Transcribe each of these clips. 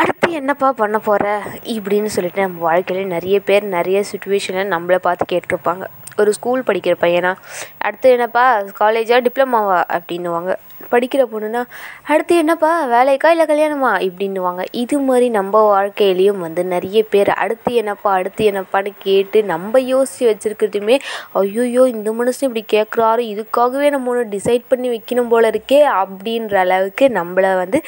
அடுத்து என்னப்பா பண்ண போகிற இப்படின்னு சொல்லிட்டு நம்ம வாழ்க்கையில் நிறைய பேர் நிறைய சுச்சுவேஷனில் நம்மளை பார்த்து கேட்டிருப்பாங்க. ஒரு ஸ்கூல் படிக்கிற பையனா அடுத்து என்னப்பா காலேஜா டிப்ளமாவா அப்படின்னுவாங்க. படிக்கிற பொண்ணுனா அடுத்து என்னப்பா வேலைக்கா இல்லை கல்யாணமா? இப்படின்னுவாங்க. இது மாதிரி நம்ம வாழ்க்கையிலையும் வந்து நிறைய பேர் அடுத்து என்னப்பா அடுத்து என்னப்பான்னு கேட்டு நம்ம யோசித்து வச்சுருக்கிறதுமே ஐயோயோ இந்த மனுஷன் இப்படி கேட்குறாரு இதுக்காகவே நம்ம ஒன்று டிசைட் பண்ணி வைக்கணும் போல இருக்கே அப்படின்ற அளவுக்கு நம்மளை வந்து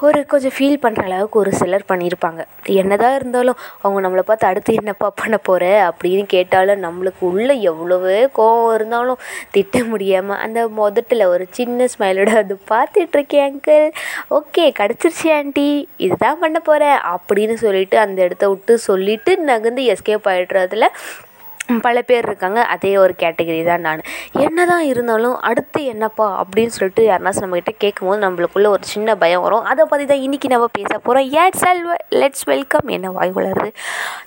ஒரு கொஞ்சம் ஃபீல் பண்ணுற அளவுக்கு ஒரு சிலர் பண்ணியிருப்பாங்க. என்னதான் இருந்தாலும் அவங்க நம்மளை பார்த்து அடுத்து என்னப்பா பண்ண போகிற அப்படின்னு கேட்டாலும் நம்மளுக்கு உள்ளே எவ்வளவு கோவம் இருந்தாலும் திட்ட முடியாமல் அந்த முதட்டில் ஒரு சின்ன ஸ்மைலோட அது பார்த்துட்ருக்கேன் அங்கிள் ஓகே கிடச்சிருச்சு ஆண்டி இதுதான் பண்ண போகிறேன் அப்படின்னு சொல்லிட்டு அந்த இடத்த விட்டு சொல்லிட்டு நகர்ந்து எஸ்கேப் ஆகிடுறதுல பல பேர் இருக்காங்க. அதே ஒரு கேட்டகரி தான் நான். என்ன தான் இருந்தாலும் அடுத்து என்னப்பா அப்படின்னு சொல்லிட்டு யாருனாச்சும் நம்மக்கிட்ட கேட்கும்போது நம்மளுக்குள்ள ஒரு சின்ன பயம் வரும். அதை பற்றி தான் இன்றைக்கி நம்ம பேச போகிறோம் ஏட்ஸ் எல் லெட்ஸ் வெல்கம் என்ன வாய் வளருது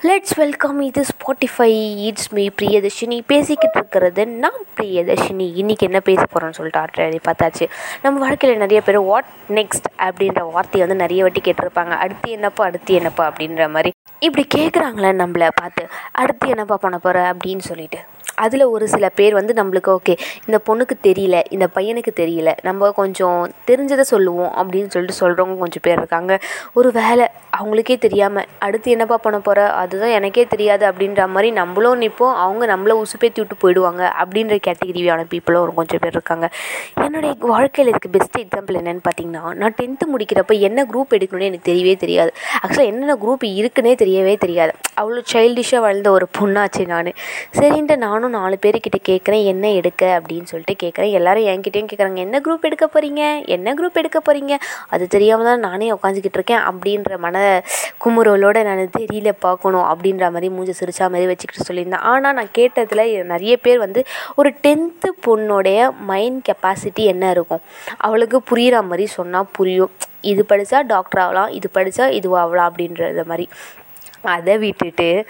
லெட்ஸ் வெல்கம் இது ஸ்பாட்டிஃபை இட்ஸ் மீ பிரியதர்ஷினி. பேசிக்கிட்டு இருக்கிறது நான் பிரியதர்ஷினி. இன்றைக்கி என்ன பேச போகிறோன்னு சொல்லிட்டு ஆல்ரெடி பார்த்தாச்சு. நம்ம வாழ்க்கையில் நிறைய பேர் வாட் நெக்ஸ்ட் அப்படின்ற வார்த்தையை வந்து நிறைய வாட்டி கேட்டிருப்பாங்க. அடுத்து என்னப்பா அடுத்து என்னப்பா அப்படின்ற மாதிரி. இப்படி கேட்குறாங்களே நம்மளை பார்த்து. அடுத்து என்னப்பா பண்ண போகிற அப்படின்னு சொல்லிட்டு. அதில் ஒரு சில பேர் வந்து நம்மளுக்கு ஓகே இந்த பொண்ணுக்கு தெரியல இந்த பையனுக்கு தெரியல நம்ம கொஞ்சம் தெரிஞ்சதை சொல்லுவோம் அப்படின்னு சொல்லிட்டு சொல்கிறவங்க கொஞ்சம் பேர் இருக்காங்க. ஒரு வேலை அவங்களுக்கே தெரியாமல் அடுத்து என்னப்பா பண்ண போகிற அதுதான் எனக்கே தெரியாது அப்படின்ற மாதிரி நம்மளும் நிற்போம் அவங்க நம்மளை உசுப்பேத்தி விட்டு போயிடுவாங்க அப்படின்ற கேட்டகிரியான பீப்புளும் ஒரு கொஞ்சம் பேர் இருக்காங்க. என்னுடைய வாழ்க்கையில் இதுக்கு பெஸ்ட் எக்ஸாம்பிள் என்னென்னு பார்த்தீங்கன்னா நான் டென்த்து முடிக்கிறப்ப என்ன குரூப் எடுக்கணும்னு எனக்கு தெரியவே தெரியாது. ஆக்சுவலாக என்னென்ன குரூப் இருக்குன்னே தெரியவே தெரியாது. அவ்வளோ சைல்டிஷாக வளர்ந்த ஒரு பொண்ணாச்சு நான். சரின்ட்டு நானும் நாலு பேர்கிட்ட கேட்குறேன் என்ன எடுக்க? அப்படின்னு சொல்லிட்டு கேட்குறேன் எல்லாரும் என்கிட்டயும் கேட்குறாங்க என்ன குரூப் எடுக்க போகிறீங்க என்ன குரூப் எடுக்க போகிறீங்க அது தெரியாமல் தான் நானே உட்காந்துக்கிட்டு இருக்கேன். அப்படின்ற மன குமுறலோட நான் தெரியல பார்க்கணும் அப்படின்ற மாதிரி மூஞ்சி சிரிச்சா மாதிரி வச்சுக்கிட்டு சொல்லியிருந்தேன். ஆனால் நான் கேட்டதில் நிறைய பேர் வந்து ஒரு டென்த்து பொண்ணுடைய மைண்ட் கெப்பாசிட்டி என்ன இருக்கும்? அவளுக்கு புரிகிற மாதிரி சொன்னால் புரியும். இது படித்தா டாக்டர் ஆகலாம் இது படித்தா இதுவாகலாம் அப்படின்றத மாதிரி. அதை விட்டுட்டு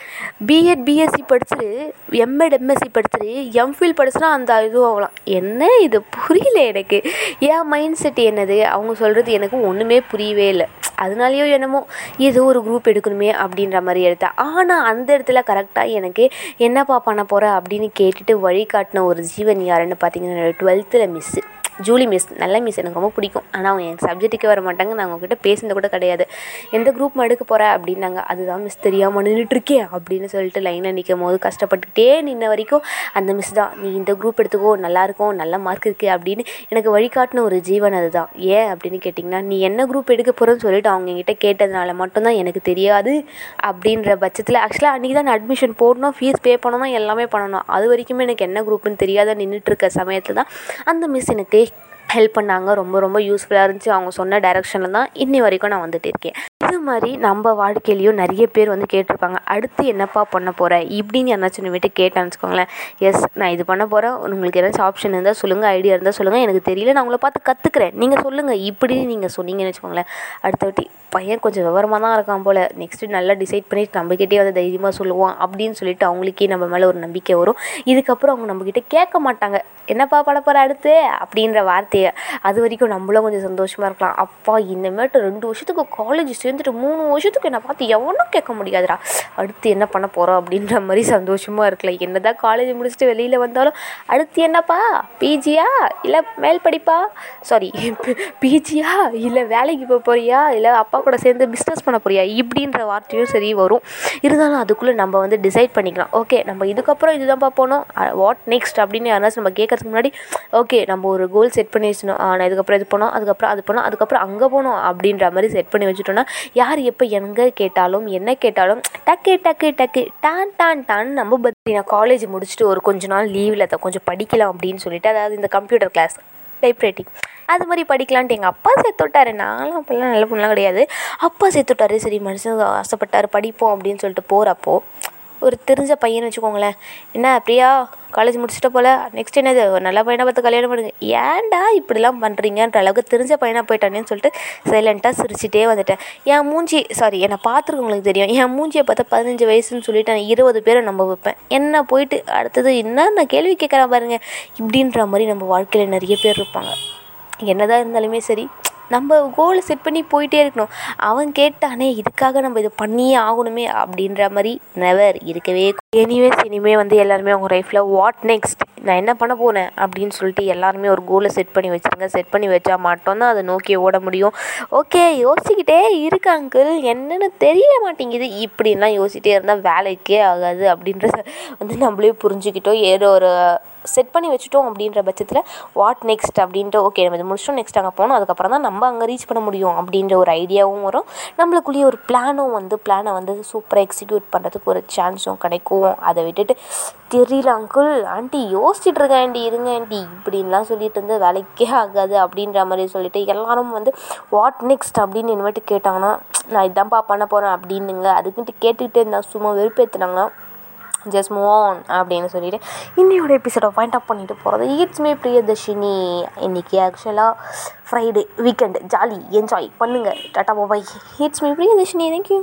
பிஎட் பிஎஸ்சி படிச்சுட்டு எம்எட் எம்எஸ்சி படிச்சுட்டு எம்ஃபில் படிச்சுனா அந்த இதுவும் ஆகலாம் என்ன இது? புரியல எனக்கு. என் மைண்ட் செட் என்னது? அவங்க சொல்கிறது எனக்கு ஒன்றுமே புரியவே இல்லை. அதனாலேயோ என்னமோ ஏதோ ஒரு குரூப் எடுக்கணுமே அப்படின்ற மாதிரி எடுத்தேன் ஆனால் அந்த இடத்துல கரெக்டாக எனக்கு என்னப்பா பண்ண போகிற அப்படின்னு கேட்டுட்டு வழிகாட்டின ஒரு ஜீவன் யாருன்னு பார்த்தீங்கன்னா டுவெல்த்தில் மிஸ்ஸு ஜூலி மிஸ் நல்ல மிஸ் எனக்கு ரொம்ப பிடிக்கும். ஆனால் அவங்க என் சப்ஜெக்ட்டுக்கே வர மாட்டாங்க. நான் அவங்ககிட்ட பேசினது கூட கிடையாது. எந்த குரூப் எடுக்க போகிற அப்படின்னாங்க. அதுதான் மிஸ் தெரியாமல் நின்றுட்டுருக்கேன் அப்படின்னு சொல்லிட்டு லைனில் நிற்கும் போது கஷ்டப்பட்டுக்கிட்டே நின்ன வரைக்கும் அந்த மிஸ் தான். நீ இந்த குரூப் எடுத்துக்கோ நல்லாயிருக்கும் நல்ல மார்க் இருக்குது அப்படின்னு எனக்கு வழிகாட்டின ஒரு ஜீவன் அதுதான். ஏன்? அப்படின்னு கேட்டிங்கன்னா நீ என்ன குரூப் எடுக்க போகிறேன்னு சொல்லிட்டு அவங்க என்கிட்ட கேட்டதுனால மட்டும்தான் எனக்கு தெரியாது அப்படின்ற பட்சத்தில் ஆக்சுவலாக அன்றைக்கி தான் அட்மிஷன் போடணும் ஃபீஸ் பே பண்ணணும் எல்லாமே பண்ணணும். அது வரைக்குமே எனக்கு என்ன குரூப்னு தெரியாத நின்றுட்டுருக்க சமயத்தில் தான் அந்த மிஸ் எனக்கு ஹெல்ப் பண்ணாங்க. ரொம்ப ரொம்ப யூஸ்ஃபுல்லாக இருந்துச்சு. அவங்க சொன்ன டைரெக்ஷனில் தான் இன்னி வரைக்கும் நான் வந்துட்டு இருக்கேன். இது மாதிரி நம்ம வாழ்க்கையிலையும் நிறைய பேர் வந்து கேட்டிருப்பாங்க. அடுத்து என்னப்பா பண்ண போகிற இப்படின்னு யாராச்சும் விட்டு கேட்டேன்னு வச்சுக்கோங்களேன். எஸ் நான் இது பண்ண போகிறேன் உங்களுக்கு ஏதாச்சும் ஆப்ஷன் இருந்தால் சொல்லுங்கள் ஐடியா இருந்தால் சொல்லுங்கள் எனக்கு தெரியல நான் உங்களை பார்த்து கற்றுக்குறேன் நீங்கள் சொல்லுங்கள் இப்படின்னு நீங்கள் சொன்னீங்கன்னு வச்சுக்கோங்களேன். அடுத்த வாட்டி பையன் கொஞ்சம் விவரமாக தான் இருக்கான் போல். நெக்ஸ்ட்டு நல்லா டிசைட் பண்ணிட்டு நம்மக்கிட்டே வந்து தைரியமாக சொல்லுவான் அப்படின்னு சொல்லிட்டு அவங்களுக்கே நம்ம மேலே ஒரு நம்பிக்கை வரும். இதுக்கப்புறம் அவங்க நம்மக்கிட்ட கேட்க மாட்டாங்க. என்னப்பா பண்ண போகிற அடுத்து? அப்படின்ற வார்த்தையை. அது வரைக்கும் நம்மளும் கொஞ்சம் சந்தோஷமாக இருக்கலாம். அப்பா இனிமேட்டு ரெண்டு வருஷத்துக்கு காலேஜ் இருந்துட்டு மூணு வருஷத்துக்கு என்னை பார்த்து எவனும் கேட்க முடியாதுடா. அடுத்து என்ன பண்ண போகிறோம் அப்படின்ற மாதிரி சந்தோஷமாக இருக்கல. என்ன தான் காலேஜ் முடிச்சுட்டு வெளியில் வந்தாலும் அடுத்து என்னப்பா? பிஜியா இல்லை மேல் படிப்பா? சாரி பிஜியா இல்லை வேலைக்கு போக போறியா? இல்லை அப்பா கூட சேர்ந்து பிஸ்னஸ் பண்ண போறியா? இப்படின்ற வார்த்தையும் சரி வரும். இருந்தாலும் அதுக்குள்ளே நம்ம வந்து டிசைட் பண்ணிக்கலாம். ஓகே நம்ம இதுக்கப்புறம் இதுதான்ப்பா போகணும். வாட் நெக்ஸ்ட் அப்படின்னு யாராச்சும் நம்ம கேட்கறதுக்கு முன்னாடி ஓகே நம்ம ஒரு கோல் செட் பண்ணி வச்சுனோம் நான் இதுக்கப்புறம் இது போனோம் அதுக்கப்புறம் அது போனோம் அதுக்கப்புறம் அங்கே போகணும் அப்படின்ற மாதிரி செட் பண்ணி வச்சுட்டோன்னா யார் எப்போ எங்கே கேட்டாலும் என்ன கேட்டாலும் டக்கு டக்கு டக்கு டான் டான் டான் நம்ம பத்தி நான் காலேஜ் முடிச்சுட்டு ஒரு கொஞ்ச நாள் லீவில் கொஞ்சம் படிக்கலாம் அப்படின்னு சொல்லிட்டு அதாவது இந்த கம்ப்யூட்டர் கிளாஸ் டைப்ரைட்டிங் அது மாதிரி படிக்கலான்ட்டு எங்கள் அப்பா சேர்த்து விட்டாரு. நானும் அப்போல்லாம் நல்ல பொண்ணுலாம் கிடையாது. அப்பா சேர்த்து விட்டாரு. சரி மனுஷன் ஆசைப்பட்டார் படிப்போம் அப்படின்னு சொல்லிட்டு போகிறப்போ ஒரு தெரிஞ்ச பையன் வச்சுக்கோங்களேன். என்ன பிரியா காலேஜ் முடிச்சுட்ட போல் நெக்ஸ்ட் என்னது? ஒரு நல்ல பையனை பார்த்து கல்யாணம் பண்ணுங்க. ஏன்டா இப்படிலாம் பண்ணுறீங்கன்ற அளவுக்கு தெரிஞ்ச பையனாக போயிட்டானேன்னு சொல்லிட்டு சைலண்ட்டாக சிரிச்சிட்டே வந்துட்டேன். என் மூஞ்சி சாரி என்னை பார்த்துருக்கவங்களுக்கு தெரியும். என் மூஞ்சியை பார்த்தா பதினஞ்சு வயசுன்னு சொல்லிட்டு நான் இருபது பேரை நம்ப வைப்பேன். என்ன போயிட்டு அடுத்தது என்ன நான் கேள்வி கேட்குறேன் பாருங்க. இப்படின்ற மாதிரி நம்ம வாழ்க்கையில் நிறைய பேர் இருப்பாங்க. என்னதான் இருந்தாலுமே சரி நம்ம கோலை செட் பண்ணி போயிட்டே இருக்கணும். அவன் கேட்டானே இதுக்காக நம்ம இது பண்ணியே ஆகணுமே அப்படின்ற மாதிரி நெவர் இருக்கவே எனிவேஸ் இனிமேல் வந்து எல்லாருமே அவங்க லைஃப்பில் வாட் நெக்ஸ்ட் நான் என்ன பண்ண போகிறேன் அப்படின்னு சொல்லிட்டு எல்லாருமே ஒரு கோலை செட் பண்ணி வச்சுருங்க. செட் பண்ணி வச்சா மட்டும்தான் அதை நோக்கி ஓட முடியும். ஓகே யோசிச்சுக்கிட்டே இருக்கு அங்கிள் என்னென்னு தெரிய மாட்டேங்குது. இப்படிலாம் யோசிச்சிட்டே இருந்தால் வேலைக்கே ஆகாது அப்படின்றத வந்து நம்மளே புரிஞ்சுக்கிட்டோம். ஏதோ ஒரு செட் பண்ணி வச்சுட்டோம் அப்படின்ற பட்சத்தில் வாட் நெக்ஸ்ட் அப்படின்ட்டு ஓகே நம்ம இது முடிச்சிட்டோம் நெக்ஸ்ட் அங்கே போகணும். அதுக்கப்புறம் தான் நம்ம அங்கே ரீச் பண்ண முடியும் அப்படின்ற ஒரு ஐடியாவும் வரும். நம்மளுக்குள்ளேயே ஒரு பிளானும் வந்து பிளானை வந்து சூப்பராக எக்ஸிக்யூட் பண்ணுறதுக்கு ஒரு சான்ஸும் கிடைக்கும். அதை விட்டுட்டு தெரியல அங்கிள் ஆண்டி யோசிச்சுட்டு இருக்கேன் ஆண்டி இருங்க ஆண்டி இப்படின்லாம் சொல்லிட்டு இருந்து வேலைக்கே ஆகாது அப்படின்ற மாதிரி சொல்லிட்டு எல்லாரும் வந்து வாட் நெக்ஸ்ட் அப்படின்னு இனிமேட்டு கேட்டாங்கன்னா நான் இதான்ப்பா பண்ண போகிறேன் அப்படின்னுங்க. அதுக்குன்ட்டு கேட்டுக்கிட்டே இருந்தால் சும்மா வெறுப்பேற்றுனாங்கன்னா ஜஸ்ட் மூவ் ஆன் அப்படின்னு சொல்லிட்டு இன்னையோட எபிசோட பாயிண்ட் அப் பண்ணிட்டு போகிறது இட்ஸ் மே பிரியதர்ஷினி இன்னைக்கு ஆக்சுவலாக ஃப்ரைடே வீக்கெண்ட் ஜாலி என்ஜாய் பண்ணுங்கள் tata bye bye it's me Priyadarshini thank you